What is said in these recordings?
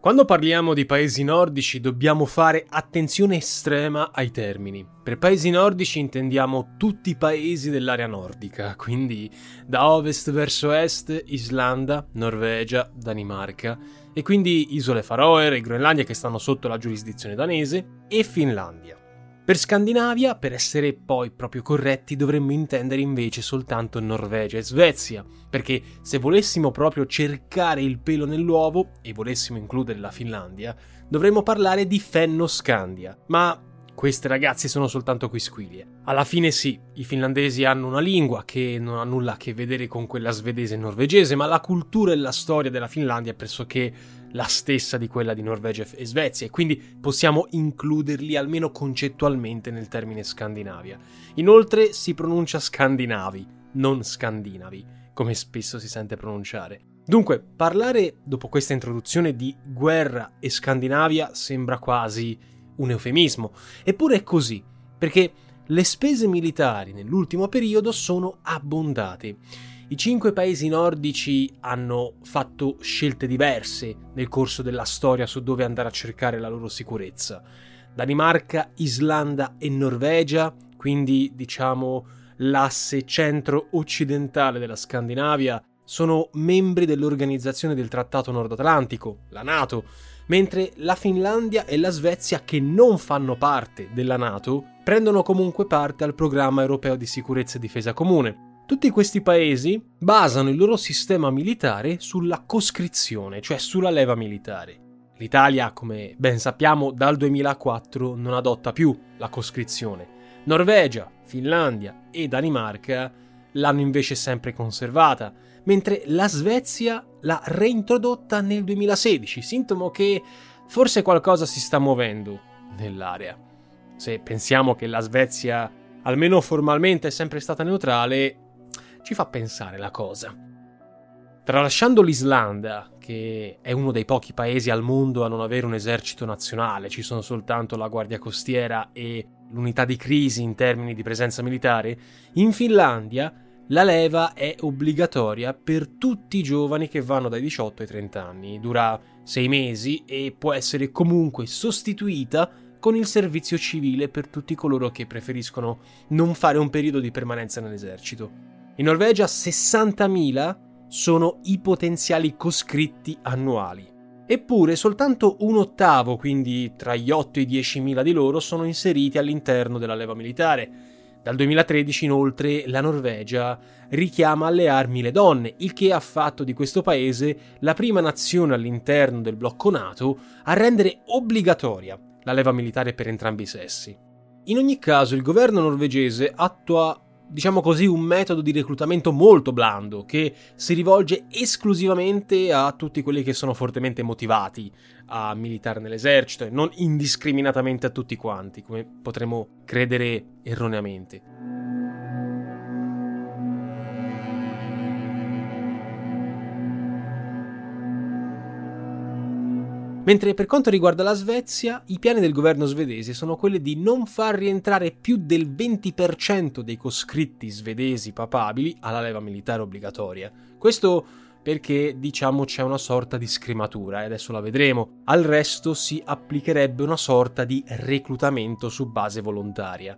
Quando parliamo di paesi nordici dobbiamo fare attenzione estrema ai termini. Per paesi nordici intendiamo tutti i paesi dell'area nordica, quindi da ovest verso est Islanda, Norvegia, Danimarca e quindi isole Faroe e Groenlandia che stanno sotto la giurisdizione danese e Finlandia. Per Scandinavia, per essere poi proprio corretti, dovremmo intendere invece soltanto Norvegia e Svezia, perché se volessimo proprio cercare il pelo nell'uovo e volessimo includere la Finlandia, dovremmo parlare di Fennoscandia. Ma queste ragazze sono soltanto quisquilie. Alla fine sì, i finlandesi hanno una lingua che non ha nulla a che vedere con quella svedese e norvegese, ma la cultura e la storia della Finlandia è pressoché la stessa di quella di Norvegia e Svezia e quindi possiamo includerli almeno concettualmente nel termine Scandinavia. Inoltre si pronuncia scandinavi, non scandinavi, come spesso si sente pronunciare. Dunque, parlare dopo questa introduzione di guerra e Scandinavia sembra quasi un eufemismo, eppure è così, perché le spese militari nell'ultimo periodo sono abbondate. I cinque paesi nordici hanno fatto scelte diverse nel corso della storia su dove andare a cercare la loro sicurezza. Danimarca, Islanda e Norvegia, quindi diciamo l'asse centro-occidentale della Scandinavia, sono membri dell'Organizzazione del Trattato Nord Atlantico, la NATO, mentre la Finlandia e la Svezia, che non fanno parte della NATO, prendono comunque parte al programma europeo di sicurezza e difesa comune, tutti questi paesi basano il loro sistema militare sulla coscrizione, cioè sulla leva militare. L'Italia, come ben sappiamo, dal 2004 non adotta più la coscrizione. Norvegia, Finlandia e Danimarca l'hanno invece sempre conservata, mentre la Svezia l'ha reintrodotta nel 2016, sintomo che forse qualcosa si sta muovendo nell'area. Se pensiamo che la Svezia, almeno formalmente, è sempre stata neutrale, ci fa pensare la cosa. Tralasciando l'Islanda, che è uno dei pochi paesi al mondo a non avere un esercito nazionale, ci sono soltanto la Guardia Costiera e l'unità di crisi in termini di presenza militare, in Finlandia la leva è obbligatoria per tutti i giovani che vanno dai 18 ai 30 anni, dura 6 mesi e può essere comunque sostituita con il servizio civile per tutti coloro che preferiscono non fare un periodo di permanenza nell'esercito. In Norvegia 60.000 sono i potenziali coscritti annuali. Eppure soltanto un ottavo, quindi tra gli 8 e i 10.000 di loro, sono inseriti all'interno della leva militare. Dal 2013 inoltre la Norvegia richiama alle armi le donne, il che ha fatto di questo paese la prima nazione all'interno del blocco NATO a rendere obbligatoria la leva militare per entrambi i sessi. In ogni caso il governo norvegese attua diciamo così, un metodo di reclutamento molto blando che si rivolge esclusivamente a tutti quelli che sono fortemente motivati a militare nell'esercito e non indiscriminatamente a tutti quanti, come potremmo credere erroneamente. Mentre per quanto riguarda la Svezia, i piani del governo svedese sono quelli di non far rientrare più del 20% dei coscritti svedesi papabili alla leva militare obbligatoria. Questo perché diciamo c'è una sorta di scrematura e adesso la vedremo. Al resto si applicherebbe una sorta di reclutamento su base volontaria.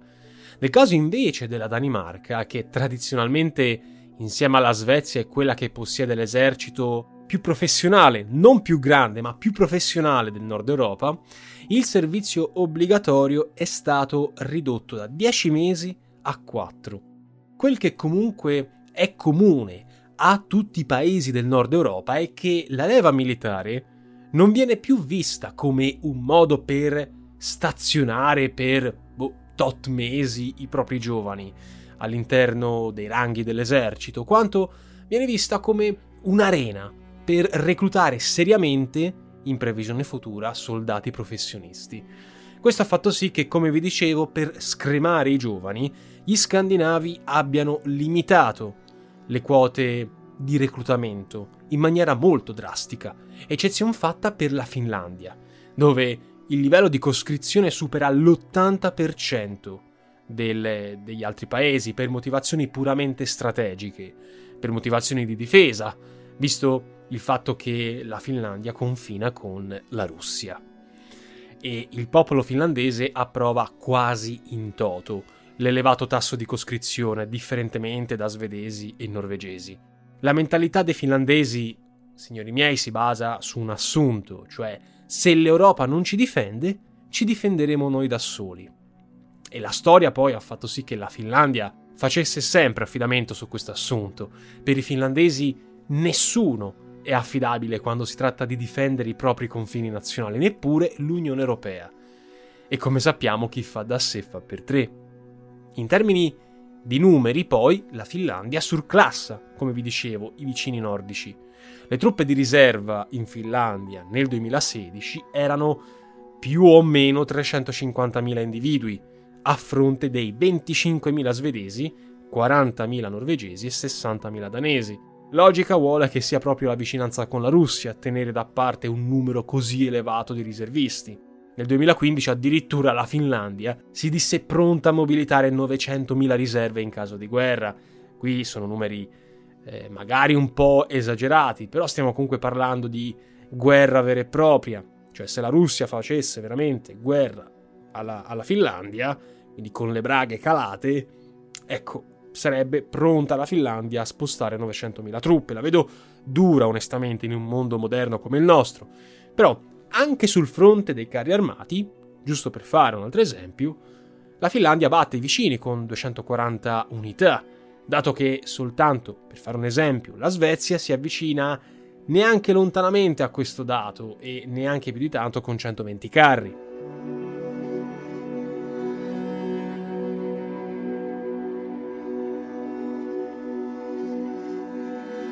Nel caso invece della Danimarca, che tradizionalmente insieme alla Svezia è quella che possiede l'esercito più professionale, non più grande, ma più professionale del nord Europa, il servizio obbligatorio è stato ridotto da 10 mesi a 4. Quel che comunque è comune a tutti i paesi del nord Europa è che la leva militare non viene più vista come un modo per stazionare per boh, tot mesi i propri giovani all'interno dei ranghi dell'esercito, quanto viene vista come un'arena per reclutare seriamente, in previsione futura, soldati professionisti. Questo ha fatto sì che, come vi dicevo, per scremare i giovani, gli scandinavi abbiano limitato le quote di reclutamento in maniera molto drastica, eccezione fatta per la Finlandia, dove il livello di coscrizione supera l'80% del, degli altri paesi per motivazioni puramente strategiche, per motivazioni di difesa, visto il fatto che la Finlandia confina con la Russia. E il popolo finlandese approva quasi in toto l'elevato tasso di coscrizione, differentemente da svedesi e norvegesi. La mentalità dei finlandesi, signori miei, si basa su un assunto, cioè se l'Europa non ci difende, ci difenderemo noi da soli. E la storia poi ha fatto sì che la Finlandia facesse sempre affidamento su questo assunto. Per i finlandesi nessuno è affidabile quando si tratta di difendere i propri confini nazionali, neppure l'Unione Europea. E come sappiamo chi fa da sé fa per tre. In termini di numeri, poi, la Finlandia surclassa, come vi dicevo, i vicini nordici. Le truppe di riserva in Finlandia nel 2016 erano più o meno 350.000 individui, a fronte dei 25.000 svedesi, 40.000 norvegesi e 60.000 danesi. Logica vuole che sia proprio la vicinanza con la Russia a tenere da parte un numero così elevato di riservisti. Nel 2015 addirittura la Finlandia si disse pronta a mobilitare 900.000 riserve in caso di guerra. Qui sono numeri eh, magari un po' esagerati, però stiamo comunque parlando di guerra vera e propria. Cioè se la Russia facesse veramente guerra alla, alla Finlandia, quindi con le braghe calate, ecco, sarebbe pronta la Finlandia a spostare 900.000 truppe. La vedo dura onestamente in un mondo moderno come il nostro. Però anche sul fronte dei carri armati, giusto per fare un altro esempio, la Finlandia batte i vicini con 240 unità, dato che soltanto, per fare un esempio, la Svezia si avvicina neanche lontanamente a questo dato e neanche più di tanto con 120 carri.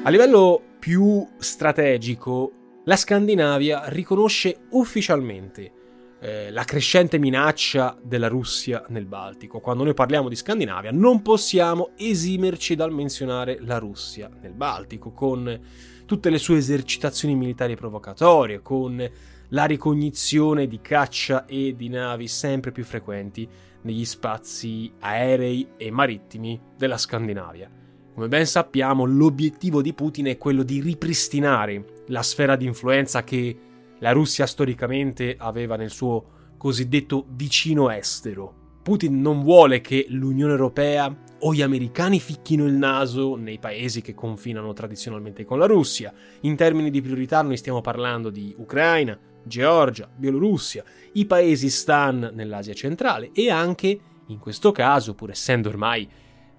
A livello più strategico, la Scandinavia riconosce ufficialmente eh, la crescente minaccia della Russia nel Baltico. Quando noi parliamo di Scandinavia non possiamo esimerci dal menzionare la Russia nel Baltico, con tutte le sue esercitazioni militari provocatorie, con la ricognizione di caccia e di navi sempre più frequenti negli spazi aerei e marittimi della Scandinavia. Come ben sappiamo, l'obiettivo di Putin è quello di ripristinare la sfera di influenza che la Russia storicamente aveva nel suo cosiddetto vicino estero. Putin non vuole che l'Unione Europea o gli americani ficchino il naso nei paesi che confinano tradizionalmente con la Russia. In termini di priorità noi stiamo parlando di Ucraina, Georgia, Bielorussia, i paesi stan nell'Asia centrale e anche, in questo caso, pur essendo ormai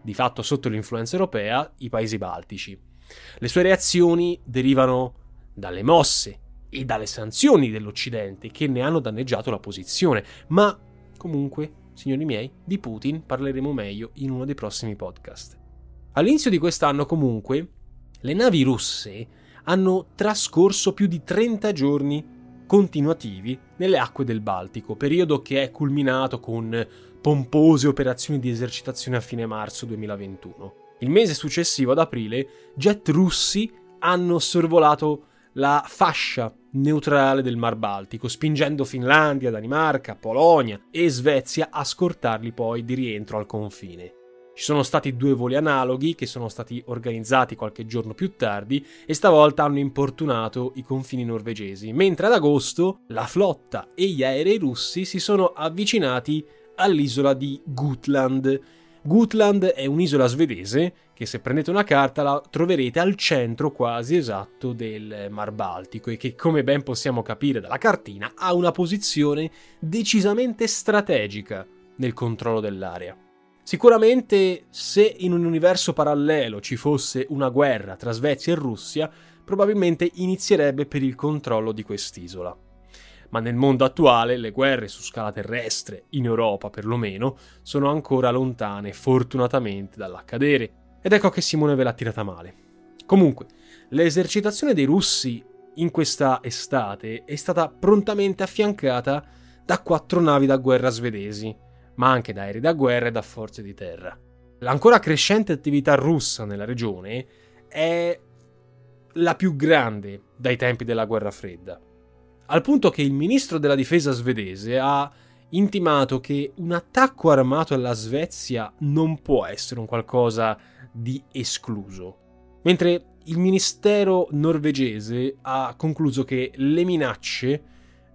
di fatto sotto l'influenza europea, i paesi baltici. Le sue reazioni derivano dalle mosse e dalle sanzioni dell'Occidente che ne hanno danneggiato la posizione, ma comunque, signori miei, di Putin parleremo meglio in uno dei prossimi podcast. All'inizio di quest'anno comunque, le navi russe hanno trascorso più di 30 giorni continuativi nelle acque del Baltico, periodo che è culminato con pompose operazioni di esercitazione a fine marzo 2021. Il mese successivo, ad aprile, jet russi hanno sorvolato la fascia neutrale del Mar Baltico, spingendo Finlandia, Danimarca, Polonia e Svezia a scortarli poi di rientro al confine. Ci sono stati due voli analoghi che sono stati organizzati qualche giorno più tardi e stavolta hanno importunato i confini norvegesi, mentre ad agosto la flotta e gli aerei russi si sono avvicinati all'isola di Gutland, Gutland è un'isola svedese che se prendete una carta la troverete al centro quasi esatto del Mar Baltico e che come ben possiamo capire dalla cartina ha una posizione decisamente strategica nel controllo dell'area. Sicuramente se in un universo parallelo ci fosse una guerra tra Svezia e Russia, probabilmente inizierebbe per il controllo di quest'isola. Ma nel mondo attuale le guerre su scala terrestre, in Europa perlomeno, sono ancora lontane fortunatamente dall'accadere, ed ecco che Simone ve l'ha tirata male. Comunque, l'esercitazione dei russi in questa estate è stata prontamente affiancata da quattro navi da guerra svedesi, ma anche da aerei da guerra e da forze di terra. L'ancora crescente attività russa nella regione è la più grande dai tempi della guerra fredda al punto che il ministro della difesa svedese ha intimato che un attacco armato alla Svezia non può essere un qualcosa di escluso, mentre il ministero norvegese ha concluso che le minacce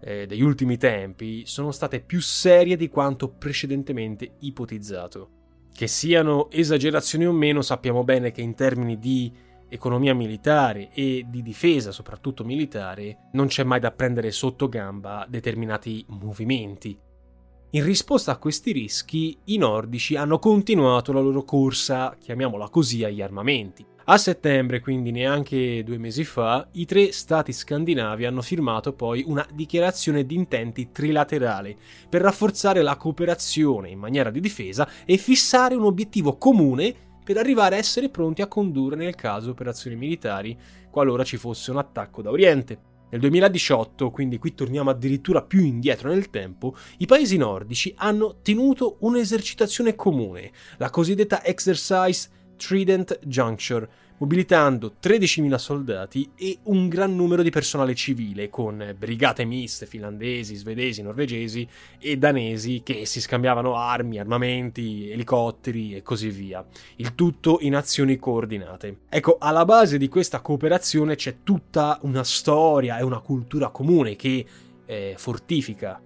eh, degli ultimi tempi sono state più serie di quanto precedentemente ipotizzato. Che siano esagerazioni o meno, sappiamo bene che in termini di economia militare e di difesa, soprattutto militare, non c'è mai da prendere sotto gamba determinati movimenti. In risposta a questi rischi, i nordici hanno continuato la loro corsa, chiamiamola così, agli armamenti. A settembre, quindi neanche due mesi fa, i tre stati scandinavi hanno firmato poi una dichiarazione di intenti trilaterale per rafforzare la cooperazione in maniera di difesa e fissare un obiettivo comune per arrivare a essere pronti a condurre nel caso operazioni militari qualora ci fosse un attacco da Oriente. Nel 2018, quindi qui torniamo addirittura più indietro nel tempo, i paesi nordici hanno tenuto un'esercitazione comune, la cosiddetta Exercise Trident Juncture, mobilitando 13.000 soldati e un gran numero di personale civile, con brigate miste finlandesi, svedesi, norvegesi e danesi che si scambiavano armi, armamenti, elicotteri e così via. Il tutto in azioni coordinate. Ecco, alla base di questa cooperazione c'è tutta una storia e una cultura comune che eh, fortifica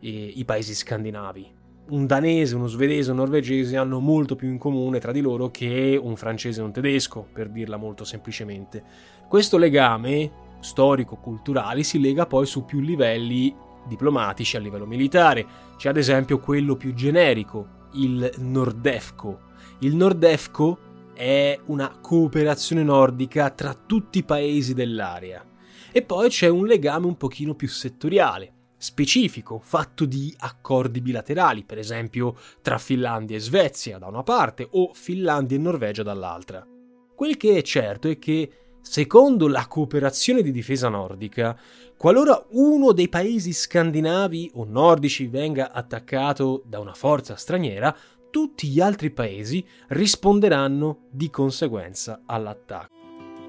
eh, i paesi scandinavi un danese, uno svedese, un norvegese hanno molto più in comune tra di loro che un francese e un tedesco, per dirla molto semplicemente. Questo legame storico-culturale si lega poi su più livelli diplomatici a livello militare. C'è ad esempio quello più generico, il Nordefco. Il Nordefco è una cooperazione nordica tra tutti i paesi dell'area. E poi c'è un legame un pochino più settoriale specifico, fatto di accordi bilaterali, per esempio tra Finlandia e Svezia da una parte o Finlandia e Norvegia dall'altra. Quel che è certo è che, secondo la cooperazione di difesa nordica, qualora uno dei paesi scandinavi o nordici venga attaccato da una forza straniera, tutti gli altri paesi risponderanno di conseguenza all'attacco.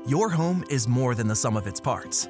Your home is more than the sum of its parts.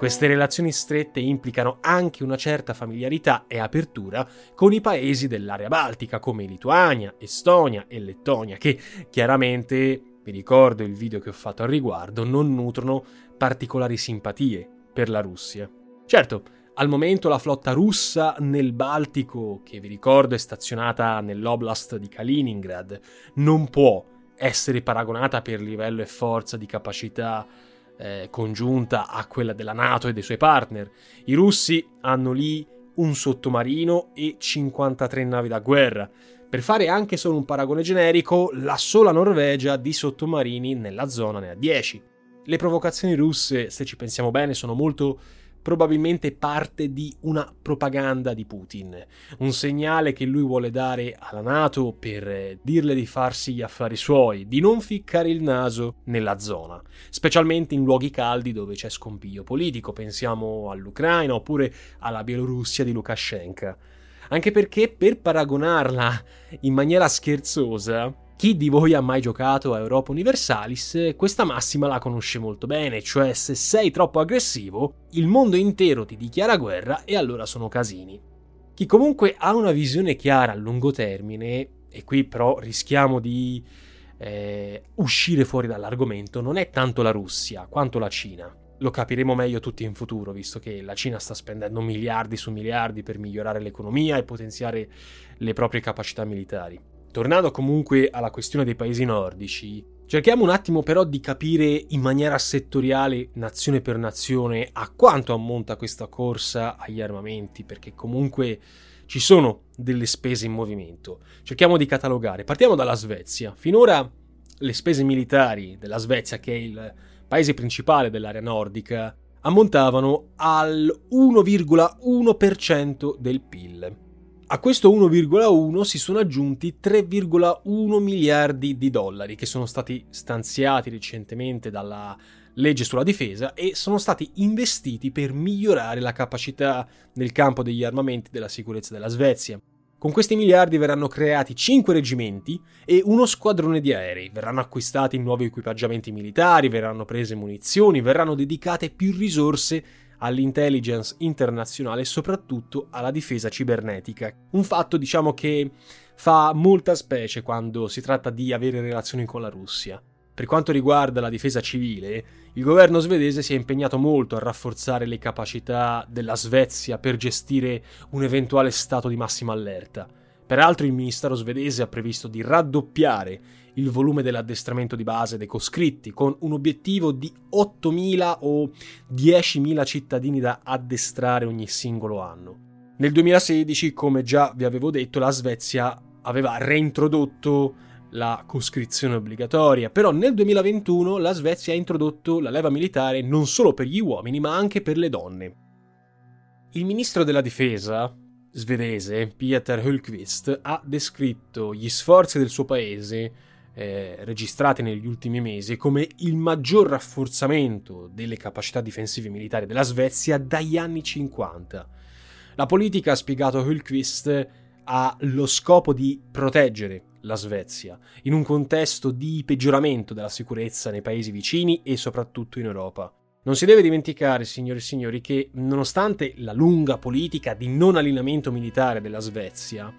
Queste relazioni strette implicano anche una certa familiarità e apertura con i paesi dell'area baltica come Lituania, Estonia e Lettonia, che chiaramente, vi ricordo il video che ho fatto al riguardo, non nutrono particolari simpatie per la Russia. Certo, al momento la flotta russa nel Baltico, che vi ricordo è stazionata nell'oblast di Kaliningrad, non può essere paragonata per livello e forza di capacità eh, congiunta a quella della Nato e dei suoi partner. I russi hanno lì un sottomarino e 53 navi da guerra. Per fare anche solo un paragone generico, la sola Norvegia di sottomarini nella zona ne ha 10. Le provocazioni russe, se ci pensiamo bene, sono molto probabilmente parte di una propaganda di Putin, un segnale che lui vuole dare alla Nato per dirle di farsi gli affari suoi, di non ficcare il naso nella zona, specialmente in luoghi caldi dove c'è scompiglio politico, pensiamo all'Ucraina oppure alla Bielorussia di Lukashenko. Anche perché per paragonarla in maniera scherzosa, chi di voi ha mai giocato a Europa Universalis, questa massima la conosce molto bene, cioè se sei troppo aggressivo, il mondo intero ti dichiara guerra e allora sono casini. Chi comunque ha una visione chiara a lungo termine, e qui però rischiamo di eh, uscire fuori dall'argomento, non è tanto la Russia quanto la Cina. Lo capiremo meglio tutti in futuro, visto che la Cina sta spendendo miliardi su miliardi per migliorare l'economia e potenziare le proprie capacità militari. Tornando comunque alla questione dei paesi nordici, cerchiamo un attimo però di capire in maniera settoriale, nazione per nazione, a quanto ammonta questa corsa agli armamenti, perché comunque ci sono delle spese in movimento. Cerchiamo di catalogare. Partiamo dalla Svezia. Finora le spese militari della Svezia, che è il paese principale dell'area nordica, ammontavano al 1,1% del PIL. A questo 1,1 si sono aggiunti 3,1 miliardi di dollari che sono stati stanziati recentemente dalla legge sulla difesa e sono stati investiti per migliorare la capacità nel campo degli armamenti della sicurezza della Svezia. Con questi miliardi verranno creati 5 reggimenti e uno squadrone di aerei, verranno acquistati nuovi equipaggiamenti militari, verranno prese munizioni, verranno dedicate più risorse all'intelligence internazionale e soprattutto alla difesa cibernetica. Un fatto, diciamo, che fa molta specie quando si tratta di avere relazioni con la Russia. Per quanto riguarda la difesa civile, il governo svedese si è impegnato molto a rafforzare le capacità della Svezia per gestire un eventuale stato di massima allerta. Peraltro il ministero svedese ha previsto di raddoppiare il volume dell'addestramento di base dei coscritti, con un obiettivo di 8.000 o 10.000 cittadini da addestrare ogni singolo anno. Nel 2016, come già vi avevo detto, la Svezia aveva reintrodotto la coscrizione obbligatoria, però nel 2021 la Svezia ha introdotto la leva militare non solo per gli uomini, ma anche per le donne. Il ministro della difesa svedese, Pieter Hultqvist, ha descritto gli sforzi del suo paese eh, registrati negli ultimi mesi come il maggior rafforzamento delle capacità difensive militari della Svezia dagli anni 50. La politica, ha spiegato Hultqvist, ha lo scopo di proteggere la Svezia in un contesto di peggioramento della sicurezza nei paesi vicini e soprattutto in Europa. Non si deve dimenticare, signori e signori, che nonostante la lunga politica di non allineamento militare della Svezia,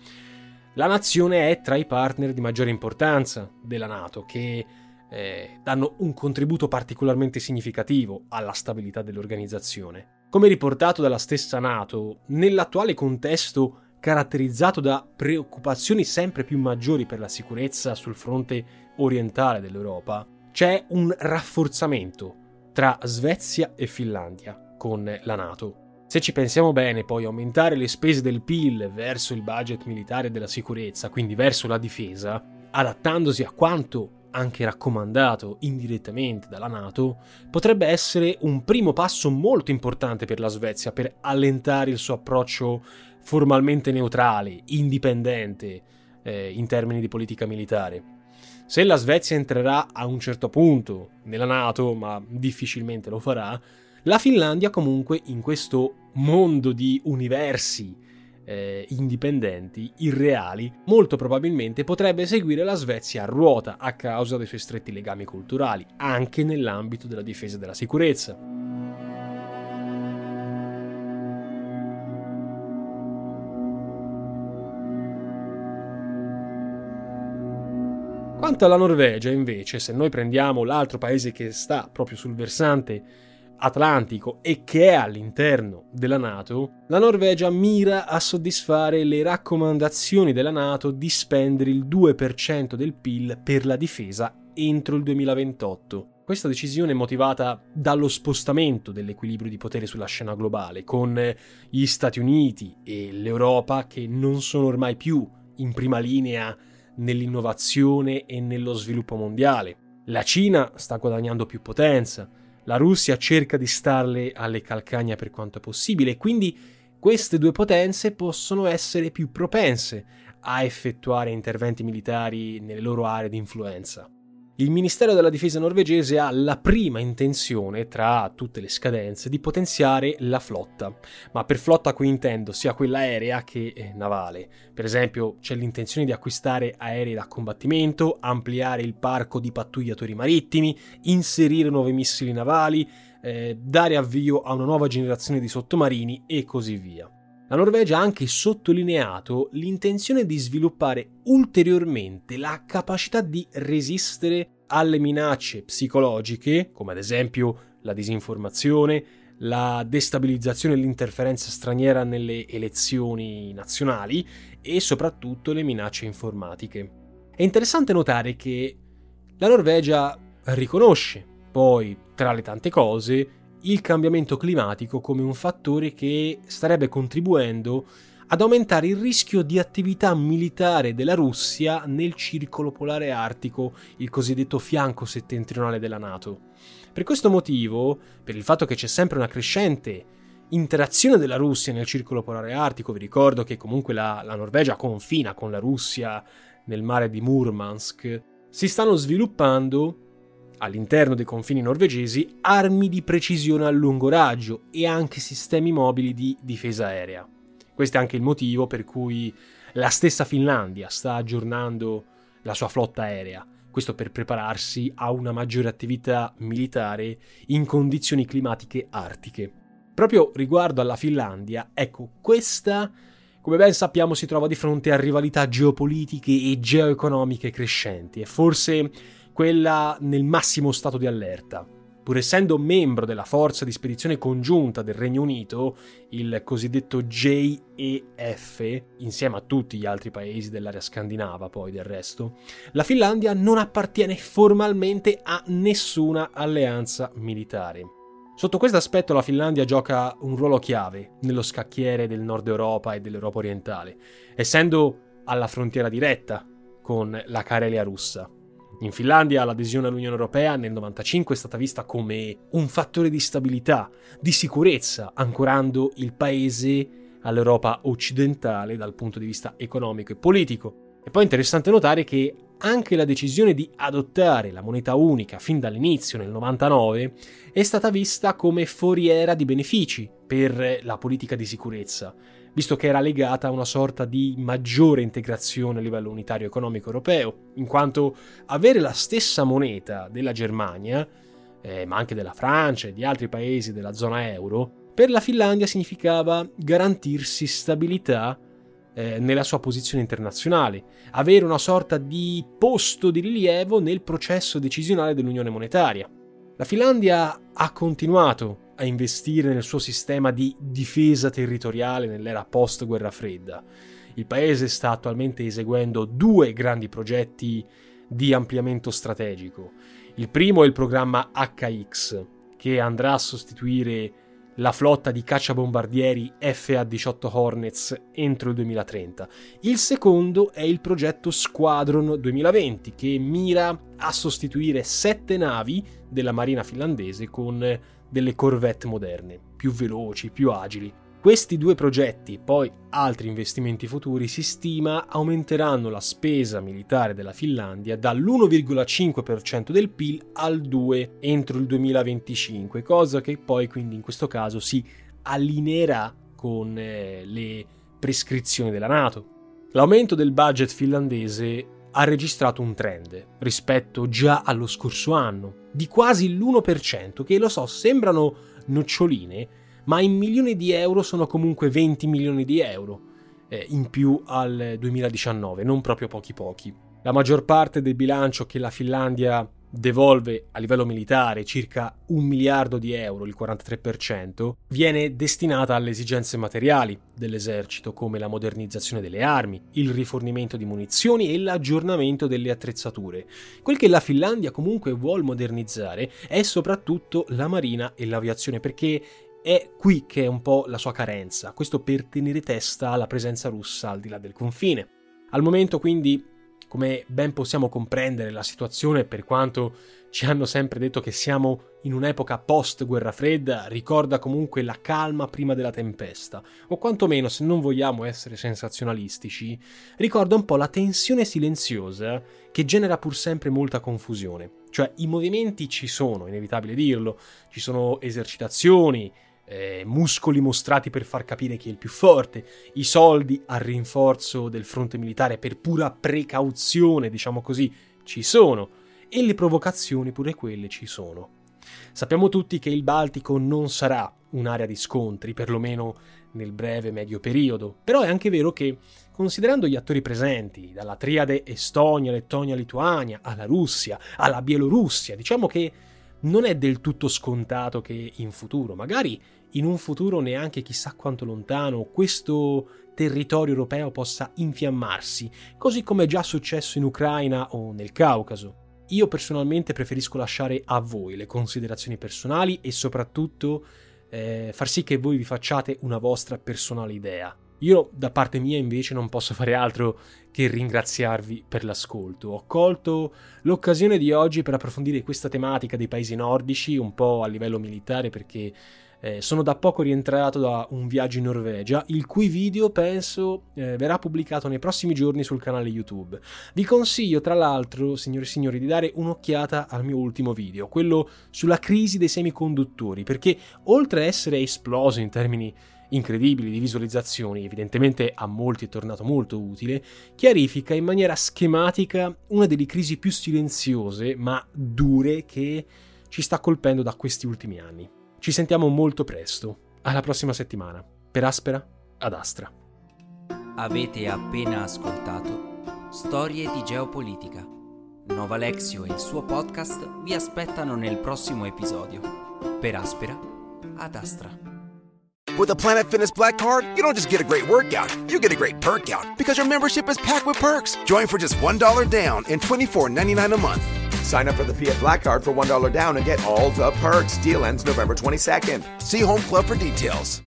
la nazione è tra i partner di maggiore importanza della Nato, che eh, danno un contributo particolarmente significativo alla stabilità dell'organizzazione. Come riportato dalla stessa Nato, nell'attuale contesto caratterizzato da preoccupazioni sempre più maggiori per la sicurezza sul fronte orientale dell'Europa, c'è un rafforzamento tra Svezia e Finlandia con la Nato. Se ci pensiamo bene, poi aumentare le spese del PIL verso il budget militare della sicurezza, quindi verso la difesa, adattandosi a quanto anche raccomandato indirettamente dalla Nato, potrebbe essere un primo passo molto importante per la Svezia per allentare il suo approccio formalmente neutrale, indipendente eh, in termini di politica militare. Se la Svezia entrerà a un certo punto nella Nato, ma difficilmente lo farà, la Finlandia comunque in questo mondo di universi eh, indipendenti, irreali, molto probabilmente potrebbe seguire la Svezia a ruota a causa dei suoi stretti legami culturali, anche nell'ambito della difesa e della sicurezza. Quanto alla Norvegia, invece, se noi prendiamo l'altro paese che sta proprio sul versante atlantico e che è all'interno della Nato, la Norvegia mira a soddisfare le raccomandazioni della Nato di spendere il 2% del PIL per la difesa entro il 2028. Questa decisione è motivata dallo spostamento dell'equilibrio di potere sulla scena globale, con gli Stati Uniti e l'Europa che non sono ormai più in prima linea nell'innovazione e nello sviluppo mondiale. La Cina sta guadagnando più potenza, La Russia cerca di starle alle calcagna per quanto possibile quindi queste due potenze possono essere più propense a effettuare interventi militari nelle loro aree di influenza. Il Ministero della Difesa norvegese ha la prima intenzione, tra tutte le scadenze, di potenziare la flotta, ma per flotta qui intendo sia quella aerea che eh, navale. Per esempio c'è l'intenzione di acquistare aerei da combattimento, ampliare il parco di pattugliatori marittimi, inserire nuovi missili navali, eh, dare avvio a una nuova generazione di sottomarini e così via. La Norvegia ha anche sottolineato l'intenzione di sviluppare ulteriormente la capacità di resistere alle minacce psicologiche, come ad esempio la disinformazione, la destabilizzazione e l'interferenza straniera nelle elezioni nazionali e soprattutto le minacce informatiche. È interessante notare che la Norvegia riconosce poi, tra le tante cose, il cambiamento climatico come un fattore che starebbe contribuendo ad aumentare il rischio di attività militare della Russia nel circolo polare artico, il cosiddetto fianco settentrionale della Nato. Per questo motivo, per il fatto che c'è sempre una crescente interazione della Russia nel circolo polare artico, vi ricordo che comunque la, la Norvegia confina con la Russia nel mare di Murmansk, si stanno sviluppando all'interno dei confini norvegesi armi di precisione a lungo raggio e anche sistemi mobili di difesa aerea. Questo è anche il motivo per cui la stessa Finlandia sta aggiornando la sua flotta aerea, questo per prepararsi a una maggiore attività militare in condizioni climatiche artiche. Proprio riguardo alla Finlandia, ecco, questa, come ben sappiamo, si trova di fronte a rivalità geopolitiche e geoeconomiche crescenti e forse quella nel massimo stato di allerta. Pur essendo membro della forza di spedizione congiunta del Regno Unito, il cosiddetto JEF, insieme a tutti gli altri paesi dell'area scandinava poi del resto, la Finlandia non appartiene formalmente a nessuna alleanza militare. Sotto questo aspetto la Finlandia gioca un ruolo chiave nello scacchiere del nord Europa e dell'Europa orientale, essendo alla frontiera diretta con la Carelia russa. In Finlandia l'adesione all'Unione Europea nel 1995 è stata vista come un fattore di stabilità, di sicurezza, ancorando il paese all'Europa occidentale dal punto di vista economico e politico. E poi è interessante notare che anche la decisione di adottare la moneta unica fin dall'inizio nel 99 è stata vista come foriera di benefici per la politica di sicurezza, visto che era legata a una sorta di maggiore integrazione a livello unitario economico europeo, in quanto avere la stessa moneta della Germania, eh, ma anche della Francia e di altri paesi della zona euro, per la Finlandia significava garantirsi stabilità eh, nella sua posizione internazionale, avere una sorta di posto di rilievo nel processo decisionale dell'Unione monetaria. La Finlandia ha continuato a investire nel suo sistema di difesa territoriale nell'era post-guerra fredda. Il paese sta attualmente eseguendo due grandi progetti di ampliamento strategico. Il primo è il programma HX, che andrà a sostituire la flotta di cacciabombardieri FA-18 Hornets entro il 2030. Il secondo è il progetto Squadron 2020, che mira a sostituire sette navi della marina finlandese con delle corvette moderne, più veloci, più agili. Questi due progetti, poi altri investimenti futuri, si stima aumenteranno la spesa militare della Finlandia dall'1,5% del PIL al 2% entro il 2025, cosa che poi quindi in questo caso si allineerà con eh, le prescrizioni della Nato. L'aumento del budget finlandese ha registrato un trend rispetto già allo scorso anno di quasi l'1%, che lo so, sembrano noccioline, ma in milioni di euro sono comunque 20 milioni di euro eh, in più al 2019, non proprio pochi pochi. La maggior parte del bilancio che la Finlandia devolve a livello militare circa un miliardo di euro, il 43%, viene destinata alle esigenze materiali dell'esercito come la modernizzazione delle armi, il rifornimento di munizioni e l'aggiornamento delle attrezzature. Quel che la Finlandia comunque vuole modernizzare è soprattutto la marina e l'aviazione perché è qui che è un po' la sua carenza, questo per tenere testa alla presenza russa al di là del confine. Al momento quindi come ben possiamo comprendere la situazione per quanto ci hanno sempre detto che siamo in un'epoca post guerra fredda, ricorda comunque la calma prima della tempesta, o quantomeno, se non vogliamo essere sensazionalistici, ricorda un po' la tensione silenziosa che genera pur sempre molta confusione. Cioè i movimenti ci sono, inevitabile dirlo, ci sono esercitazioni, eh, muscoli mostrati per far capire chi è il più forte, i soldi al rinforzo del fronte militare per pura precauzione, diciamo così, ci sono, e le provocazioni pure quelle ci sono. Sappiamo tutti che il Baltico non sarà un'area di scontri, perlomeno nel breve medio periodo, però è anche vero che, considerando gli attori presenti, dalla triade Estonia, Lettonia, Lituania, alla Russia, alla Bielorussia, diciamo che non è del tutto scontato che in futuro, magari in un futuro neanche chissà quanto lontano, questo territorio europeo possa infiammarsi, così come è già successo in Ucraina o nel Caucaso. Io personalmente preferisco lasciare a voi le considerazioni personali e soprattutto eh, far sì che voi vi facciate una vostra personale idea. Io da parte mia invece non posso fare altro che ringraziarvi per l'ascolto. Ho colto l'occasione di oggi per approfondire questa tematica dei paesi nordici un po' a livello militare perché eh, sono da poco rientrato da un viaggio in Norvegia, il cui video penso eh, verrà pubblicato nei prossimi giorni sul canale YouTube. Vi consiglio, tra l'altro, signore e signori, di dare un'occhiata al mio ultimo video, quello sulla crisi dei semiconduttori, perché oltre a essere esploso in termini incredibili di visualizzazioni, evidentemente a molti è tornato molto utile, chiarifica in maniera schematica una delle crisi più silenziose ma dure che ci sta colpendo da questi ultimi anni. Ci sentiamo molto presto. Alla prossima settimana. Per Aspera ad Astra. Avete appena ascoltato Storie di geopolitica. Nova Lexio e il suo podcast vi aspettano nel prossimo episodio. Per Aspera ad Astra. With a Planet Fitness Black Card, you don't just get a great workout, you get a great perk out because your membership is packed with perks. Join for just $1 down and $24.99 a month. Sign up for the Fiat Black Card for $1 down and get all the perks. Deal ends November 22nd. See Home Club for details.